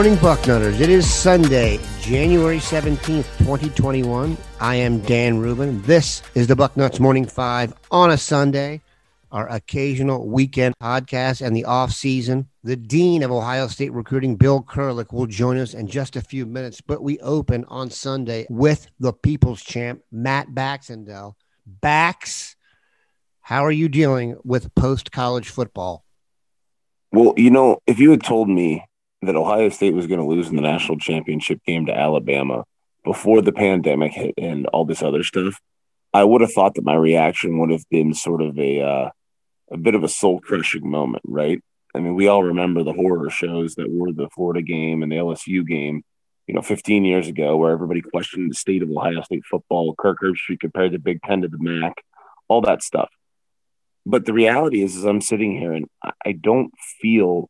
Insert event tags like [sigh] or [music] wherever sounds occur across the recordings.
Morning, Bucknutters. It is Sunday, January 17th, 2021. I am Dan Rubin. This is the Bucknuts Morning Five on a Sunday, our occasional weekend podcast and the off season. The Dean of Ohio State Recruiting, Bill Kurelic, will join us in just a few minutes, but we open on Sunday with the People's Champ, Matt Baxendell. Bax, how are you dealing with post college football? Well, you know, if you had told me that Ohio State was going to lose in the national championship game to Alabama before the pandemic hit and all this other stuff, I would have thought that my reaction would have been sort of a uh, a bit of a soul crushing moment, right? I mean, we all remember the horror shows that were the Florida game and the LSU game, you know, 15 years ago, where everybody questioned the state of Ohio State football. Kirk Herbstreit compared the Big Ten to the MAC, all that stuff. But the reality is, is I'm sitting here and I don't feel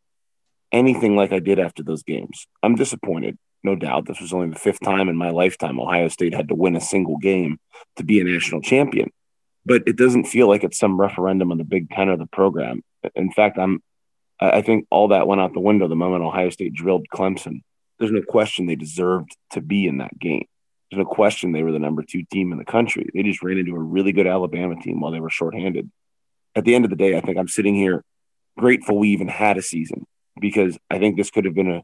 anything like I did after those games. I'm disappointed, no doubt. This was only the fifth time in my lifetime Ohio State had to win a single game to be a national champion. But it doesn't feel like it's some referendum on the Big Ten or the program. In fact, I'm I think all that went out the window the moment Ohio State drilled Clemson. There's no question they deserved to be in that game. There's no question they were the number two team in the country. They just ran into a really good Alabama team while they were shorthanded. At the end of the day, I think I'm sitting here grateful we even had a season because I think this could have been a,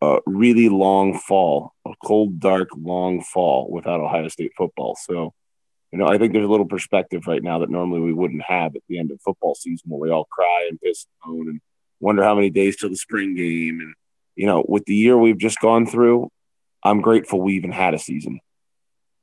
a really long fall, a cold, dark, long fall without Ohio State football. So, you know, I think there's a little perspective right now that normally we wouldn't have at the end of football season where we all cry and piss and moan and wonder how many days till the spring game. And, you know, with the year we've just gone through, I'm grateful we even had a season.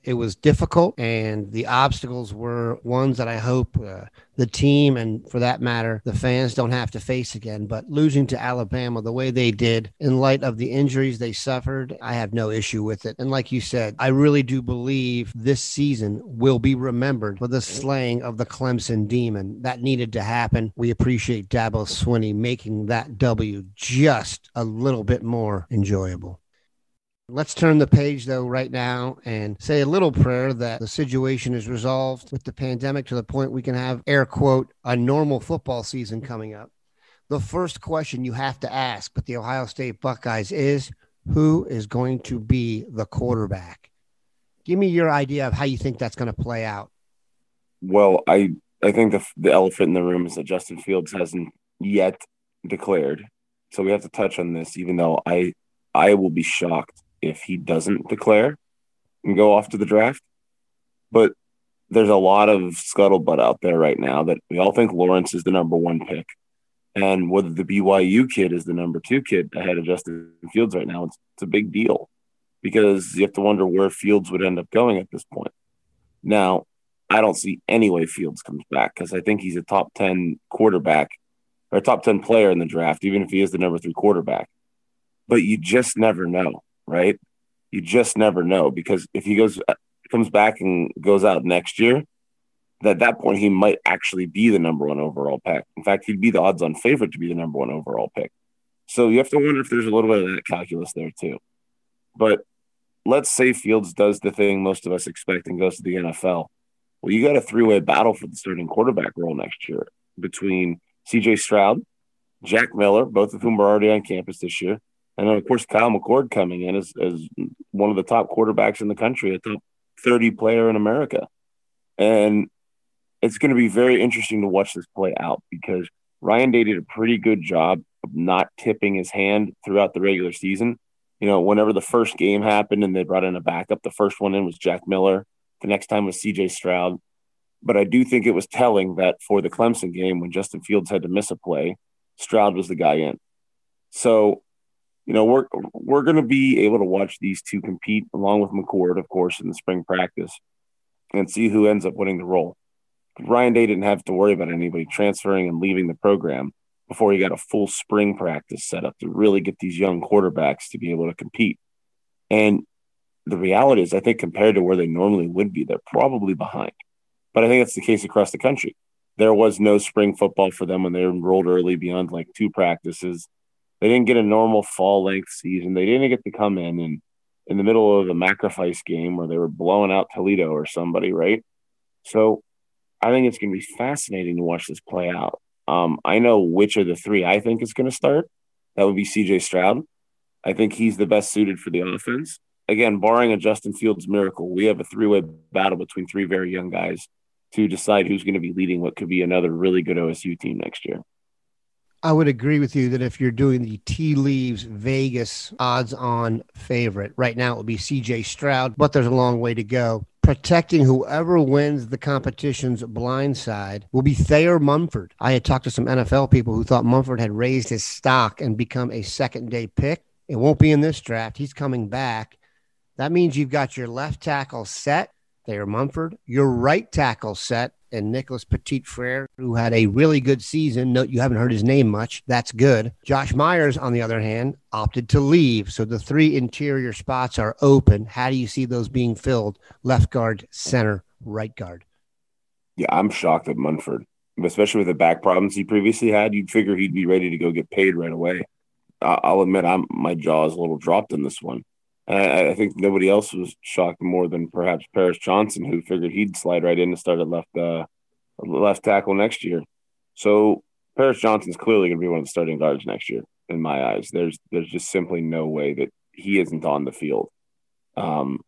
It was difficult, and the obstacles were ones that I hope uh, the team and, for that matter, the fans don't have to face again. But losing to Alabama the way they did, in light of the injuries they suffered, I have no issue with it. And like you said, I really do believe this season will be remembered for the slaying of the Clemson Demon. That needed to happen. We appreciate Dabo Swinney making that W just a little bit more enjoyable. Let's turn the page, though, right now and say a little prayer that the situation is resolved with the pandemic to the point we can have, air quote, a normal football season coming up. The first question you have to ask, but the Ohio State Buckeyes is who is going to be the quarterback? Give me your idea of how you think that's going to play out. Well, I I think the the elephant in the room is that Justin Fields hasn't yet declared, so we have to touch on this. Even though I I will be shocked if he doesn't declare and go off to the draft. But there's a lot of scuttlebutt out there right now that we all think Lawrence is the number one pick. And whether the BYU kid is the number two kid ahead of Justin Fields right now, it's, it's a big deal because you have to wonder where Fields would end up going at this point. Now, I don't see any way Fields comes back because I think he's a top 10 quarterback or top 10 player in the draft, even if he is the number three quarterback. But you just never know right? You just never know because if he goes uh, comes back and goes out next year, at that point he might actually be the number one overall pick. In fact, he'd be the odds on favorite to be the number one overall pick. So you have to wonder if there's a little bit of that calculus there too. But let's say Fields does the thing most of us expect and goes to the NFL. Well, you got a three-way battle for the starting quarterback role next year between CJ Stroud, Jack Miller, both of whom are already on campus this year, and then, of course, Kyle McCord coming in as, as one of the top quarterbacks in the country, a top 30 player in America. And it's going to be very interesting to watch this play out because Ryan Day did a pretty good job of not tipping his hand throughout the regular season. You know, whenever the first game happened and they brought in a backup, the first one in was Jack Miller. The next time was CJ Stroud. But I do think it was telling that for the Clemson game, when Justin Fields had to miss a play, Stroud was the guy in. So you know, we're we're going to be able to watch these two compete along with McCord, of course, in the spring practice, and see who ends up winning the role. Ryan Day didn't have to worry about anybody transferring and leaving the program before he got a full spring practice set up to really get these young quarterbacks to be able to compete. And the reality is, I think compared to where they normally would be, they're probably behind. But I think that's the case across the country. There was no spring football for them when they enrolled early beyond like two practices. They didn't get a normal fall length season. They didn't get to come in and in the middle of a sacrifice game where they were blowing out Toledo or somebody, right? So I think it's going to be fascinating to watch this play out. Um, I know which of the three I think is going to start. That would be CJ Stroud. I think he's the best suited for the offense. Again, barring a Justin Fields miracle, we have a three way battle between three very young guys to decide who's going to be leading what could be another really good OSU team next year. I would agree with you that if you're doing the tea leaves Vegas odds on favorite, right now it would be CJ Stroud, but there's a long way to go. Protecting whoever wins the competition's blind side will be Thayer Munford. I had talked to some NFL people who thought Munford had raised his stock and become a second day pick. It won't be in this draft. He's coming back. That means you've got your left tackle set, Thayer Munford, your right tackle set, and Nicholas Petit Frere, who had a really good season. Note you haven't heard his name much. That's good. Josh Myers, on the other hand, opted to leave. So the three interior spots are open. How do you see those being filled? Left guard, center, right guard. Yeah, I'm shocked at Munford, especially with the back problems he previously had. You'd figure he'd be ready to go get paid right away. I'll admit, I'm my jaw is a little dropped in this one. I, I, think nobody else was shocked more than perhaps Paris Johnson, who figured he'd slide right in and start at left uh, left tackle next year. So Paris Johnson's clearly going to be one of the starting guards next year, in my eyes. There's there's just simply no way that he isn't on the field. Um,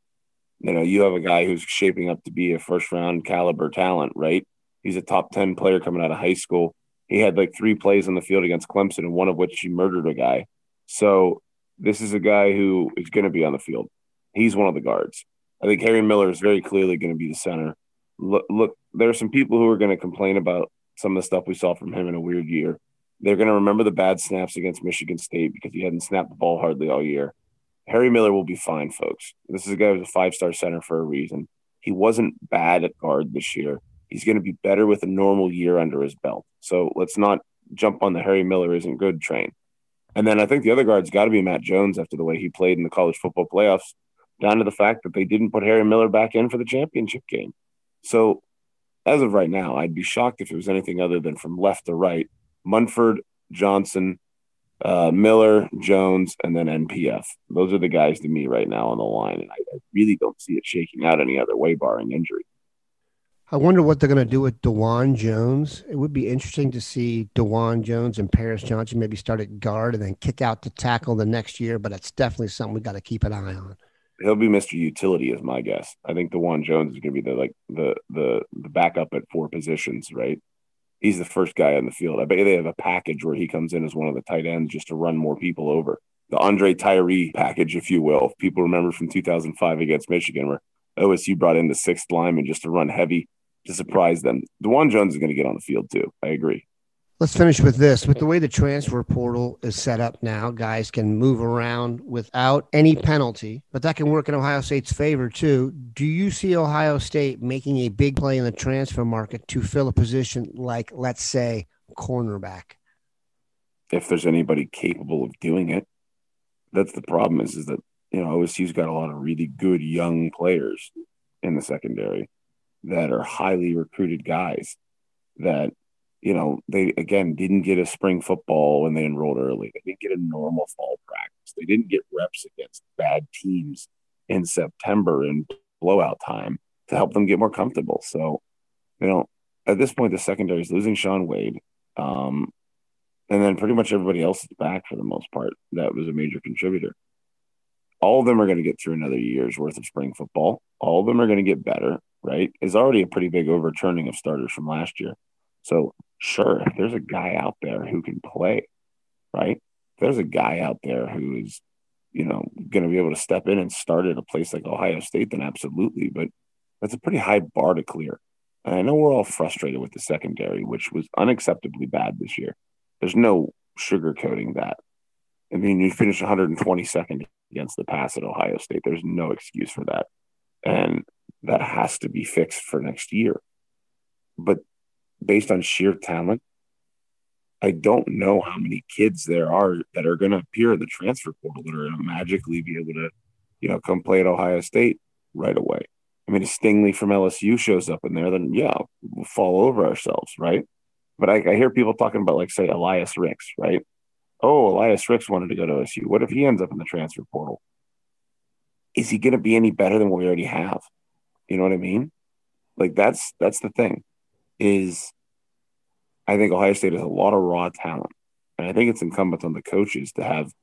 you know, you have a guy who's shaping up to be a first round caliber talent, right? He's a top 10 player coming out of high school. He had like three plays on the field against Clemson, and one of which he murdered a guy. So this is a guy who is going to be on the field. He's one of the guards. I think Harry Miller is very clearly going to be the center. Look, look, there are some people who are going to complain about some of the stuff we saw from him in a weird year. They're going to remember the bad snaps against Michigan State because he hadn't snapped the ball hardly all year. Harry Miller will be fine, folks. This is a guy who's a five star center for a reason. He wasn't bad at guard this year. He's going to be better with a normal year under his belt. So let's not jump on the Harry Miller isn't good train. And then I think the other guard's got to be Matt Jones after the way he played in the college football playoffs, down to the fact that they didn't put Harry Miller back in for the championship game. So as of right now, I'd be shocked if it was anything other than from left to right Munford, Johnson, uh, Miller, Jones, and then NPF. Those are the guys to me right now on the line. And I, I really don't see it shaking out any other way, barring injury. I wonder what they're going to do with Dawand Jones. It would be interesting to see Dawand Jones and Paris Johnson maybe start at guard and then kick out to tackle the next year, but it's definitely something we got to keep an eye on. He'll be Mr. Utility, is my guess. I think Dawand Jones is going to be the like the the the backup at four positions, right? He's the first guy on the field. I bet they have a package where he comes in as one of the tight ends just to run more people over. The Andre Tyree package, if you will. If people remember from 2005 against Michigan, where OSU brought in the sixth lineman just to run heavy to surprise them. Dawand Jones is going to get on the field too. I agree. Let's finish with this. With the way the transfer portal is set up now, guys can move around without any penalty, but that can work in Ohio State's favor too. Do you see Ohio State making a big play in the transfer market to fill a position like, let's say, cornerback? If there's anybody capable of doing it, that's the problem. Is is that you know OSU's got a lot of really good young players in the secondary that are highly recruited guys that you know they again didn't get a spring football when they enrolled early. They didn't get a normal fall practice. They didn't get reps against bad teams in september in blowout time to help them get more comfortable. So you know at this point the secondary is losing shaun wade um, and then pretty much everybody else is back for the most part that was a major contributor. All of them are going to get through another year's worth of spring football. All of them are going to get better right, is already a pretty big overturning of starters from last year. So, sure, if there's a guy out there who can play, right? If there's a guy out there who is, you know, going to be able to step in and start at a place like Ohio State, then absolutely. But that's a pretty high bar to clear. And I know we're all frustrated with the secondary, which was unacceptably bad this year. There's no sugarcoating that. I mean, you finished 122nd against the pass at Ohio State. There's no excuse for that. And that has to be fixed for next year. but based on sheer talent, I don't know how many kids there are that are going to appear in the transfer portal that are going to magically be able to, you know, come play at Ohio State right away. I mean, if Stingley from LSU shows up in there, then yeah, we'll fall over ourselves, right? But I, I hear people talking about, like, say, Elias Ricks, right? Oh, Elias Ricks wanted to go to OSU. What if he ends up in the transfer portal? Is he going to be any better than what we already have? You know what I mean? Like that's that's the thing. Is I think Ohio State has a lot of raw talent. And I think it's incumbent on the coaches to have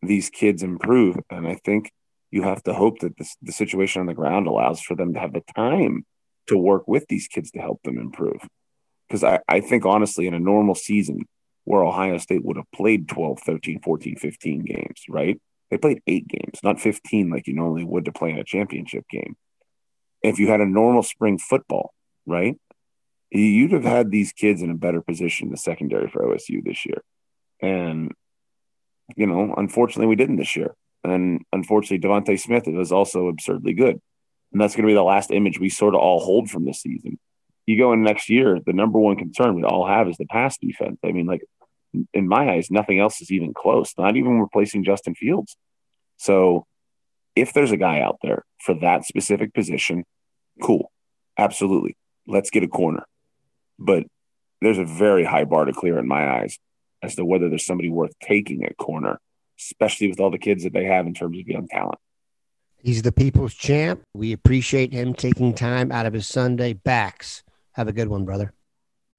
these kids improve. And I think you have to hope that this, the situation on the ground allows for them to have the time to work with these kids to help them improve. Because I, I think, honestly, in a normal season where Ohio State would have played 12, 13, 14, 15 games, right? They played eight games, not 15 like you normally would to play in a championship game. If you had a normal spring football, right? you'd have had these kids in a better position in the secondary for OSU this year. And, you know, unfortunately, we didn't this year. And unfortunately, DeVonta Smith was also absurdly good. And that's going to be the last image we sort of all hold from this season. You go in next year, the number one concern we all have is the pass defense. I mean, like, in my eyes, nothing else is even close, not even replacing Justin Fields. So, if there's a guy out there for that specific position, cool. Absolutely. Let's get a corner but there's a very high bar to clear in my eyes as to whether there's somebody worth taking at corner, especially with all the kids that they have in terms of young talent. He's the people's champ. We appreciate him taking time out of his Sunday Bax. Have a good one, brother.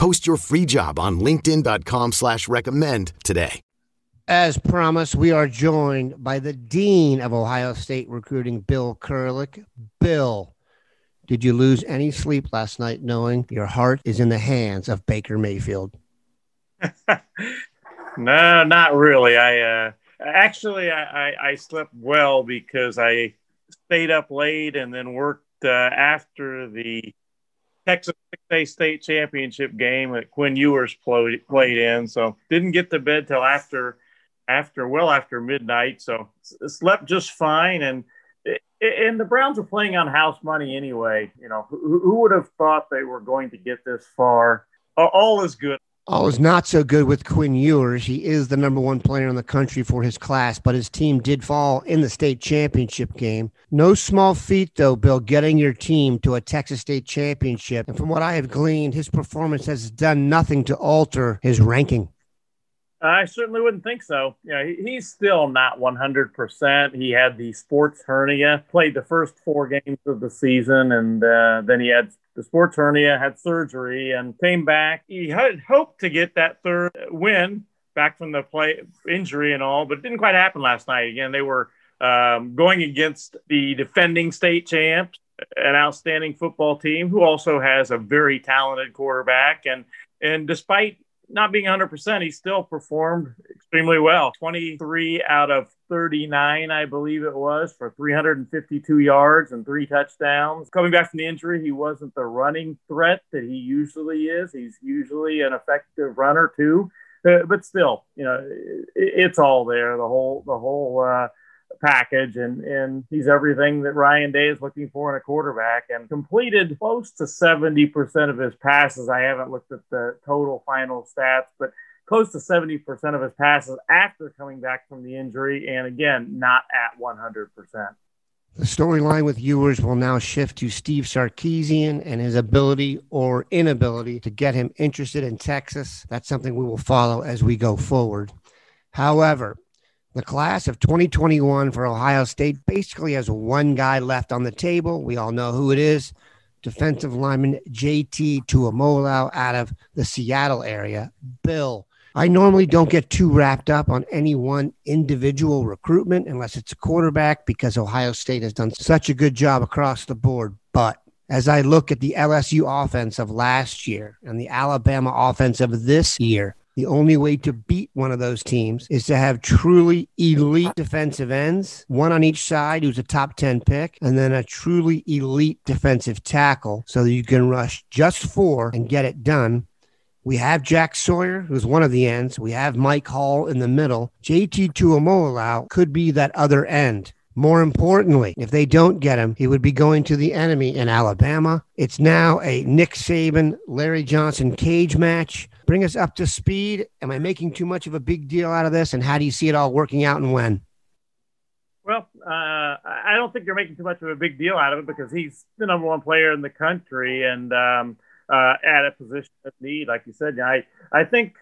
Post your free job on LinkedIn.com slash recommend today. As promised, we are joined by the Dean of Ohio State Recruiting, Bill Kurelic. Bill, did you lose any sleep last night knowing your heart is in the hands of Baker Mayfield? [laughs] No, not really. I uh, actually I, I, I, slept well because I stayed up late and then worked uh, after the Texas State Championship game that Quinn Ewers played, played in. So didn't get to bed till after after well after midnight. So slept just fine and. And the Browns are playing on house money anyway. You know, who, who would have thought they were going to get this far? All is good. All is not so good with Quinn Ewers. He is the number one player in the country for his class, but his team did fall in the state championship game. No small feat, though, Bill, getting your team to a Texas state championship. And from what I have gleaned, his performance has done nothing to alter his ranking. I certainly wouldn't think so. Yeah, he's still not 100%. He had the sports hernia, played the first four games of the season, and uh, then he had the sports hernia, had surgery, and came back. He had hoped to get that third win back from the play injury and all, but it didn't quite happen last night. Again, they were um, going against the defending state champs, an outstanding football team who also has a very talented quarterback. And and despite not being 100%, he still performed extremely well. 23 out of 39, I believe it was, for 352 yards and three touchdowns. Coming back from the injury, he wasn't the running threat that he usually is. He's usually an effective runner, too. Uh, but still, you know, it, it's all there. The whole, the whole, uh, package and and he's everything that Ryan Day is looking for in a quarterback and completed close to 70% of his passes. I haven't looked at the total final stats, but close to 70% of his passes after coming back from the injury and again not at 100%. The storyline with Ewers will now shift to Steve Sarkisian and his ability or inability to get him interested in Texas. That's something we will follow as we go forward. However, the class of 2021 for Ohio State basically has one guy left on the table. We all know who it is defensive lineman JT Tuimoloau out of the Seattle area. Bill, I normally don't get too wrapped up on any one individual recruitment unless it's a quarterback because Ohio State has done such a good job across the board. But as I look at the LSU offense of last year and the Alabama offense of this year, The only way to beat one of those teams is to have truly elite defensive ends, one on each side who's a top 10 pick, and then a truly elite defensive tackle so that you can rush just four and get it done. We have Jack Sawyer, who's one of the ends. We have Mike Hall in the middle. JT Tuimoloau could be that other end. More importantly, if they don't get him, he would be going to the enemy in Alabama. It's now a Nick Saban, Larry Johnson cage match. Bring us up to speed. Am I making too much of a big deal out of this? And how do you see it all working out and when? Well, uh, I don't think you're making too much of a big deal out of it because he's the number one player in the country and um, uh, at a position of need, like you said. I I think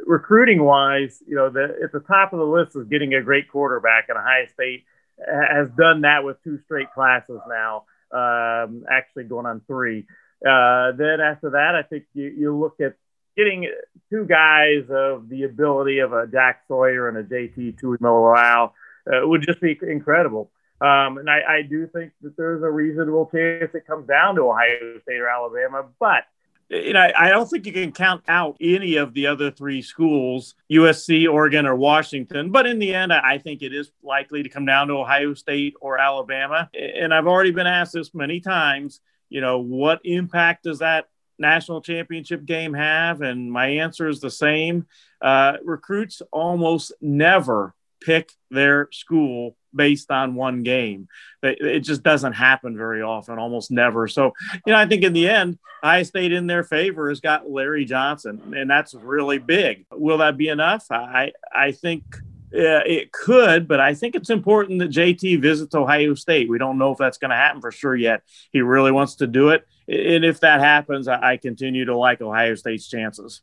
recruiting wise, you know, the, at the top of the list is getting a great quarterback, and Ohio State has done that with two straight classes now, um, actually going on three. Uh, then after that, I think you, you look at getting two guys of the ability of a Jack Sawyer and a JT Tuimoloau uh, would just be incredible. Um, and I, I do think that there's a reasonable chance it comes down to Ohio State or Alabama, but you know, I don't think you can count out any of the other three schools, USC, Oregon, or Washington. But in the end, I think it is likely to come down to Ohio State or Alabama. And I've already been asked this many times, you know, what impact does that national championship game have? And my answer is the same. Uh, recruits almost never pick their school based on one game. It just doesn't happen very often, almost never. So, you know, I think in the end, Ohio State in their favor has got Larry Johnson, and that's really big. Will that be enough? I I think. Uh, it could, but I think it's important that JT visits Ohio State. We don't know if that's going to happen for sure yet. He really wants to do it. And if that happens, I, I continue to like Ohio State's chances.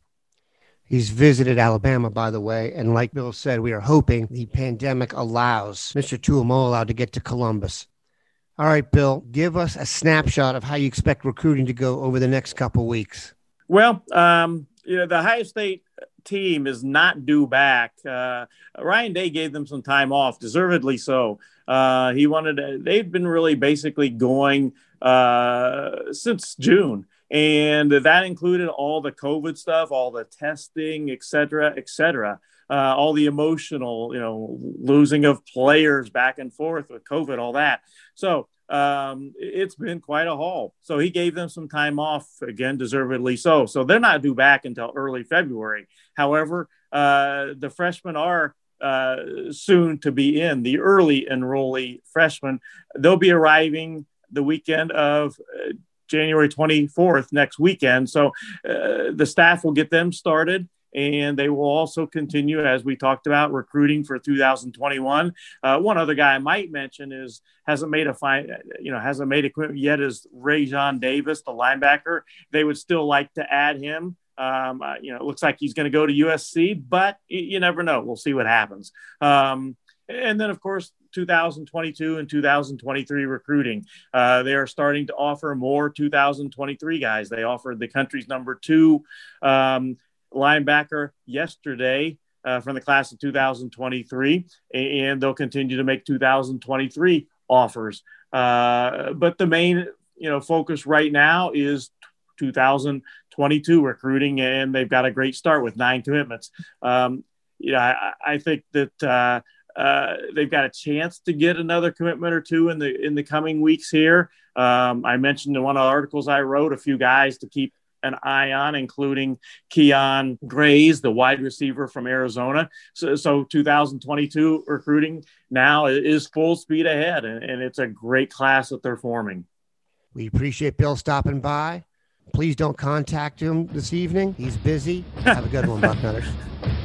He's visited Alabama, by the way. And like Bill said, we are hoping the pandemic allows Mr. Tuimoloau to get to Columbus. All right, Bill, give us a snapshot of how you expect recruiting to go over the next couple weeks. Well, um, you know, the Ohio State team is not due back. Uh, Ryan Day gave them some time off, deservedly so. Uh, he wanted to, they've been really basically going uh, since June and that included all the COVID stuff, all the testing, et cetera, et cetera, uh, all the emotional, you know, losing of players back and forth with COVID, all that. So um, it's been quite a haul. So he gave them some time off, again, deservedly so. So they're not due back until early February. However, uh, the freshmen are uh, soon to be in, the early enrollee freshmen. They'll be arriving the weekend of uh, January 24th next weekend. So uh, the staff will get them started. And they will also continue, as we talked about, recruiting for 2021. Uh, one other guy I might mention is hasn't made a fine, you know, hasn't made a yet is Raesjon Davis, the linebacker. They would still like to add him. Um, uh, you know, it looks like he's going to go to USC, but you, you, never know. We'll see what happens. Um, and then, of course, 2022 and 2023 recruiting. Uh, they are starting to offer more 2023 guys. They offered the country's number two um, linebacker yesterday. Uh, from the class of 2023, and they'll continue to make 2023 offers. Uh, but the main, you know, focus right now is 2022 recruiting, and they've got a great start with nine commitments. Um, you know, I, I think that uh, uh, they've got a chance to get another commitment or two in the in the coming weeks here. Um, I mentioned in one of the articles I wrote a few guys to keep an eye on, including Kyion Grayes, the wide receiver from Arizona. So, so 2022 recruiting now is full speed ahead, and, and it's a great class that they're forming. We appreciate Bill stopping by. Please don't contact him this evening. He's busy. Have a good one, Bucknutters. [laughs]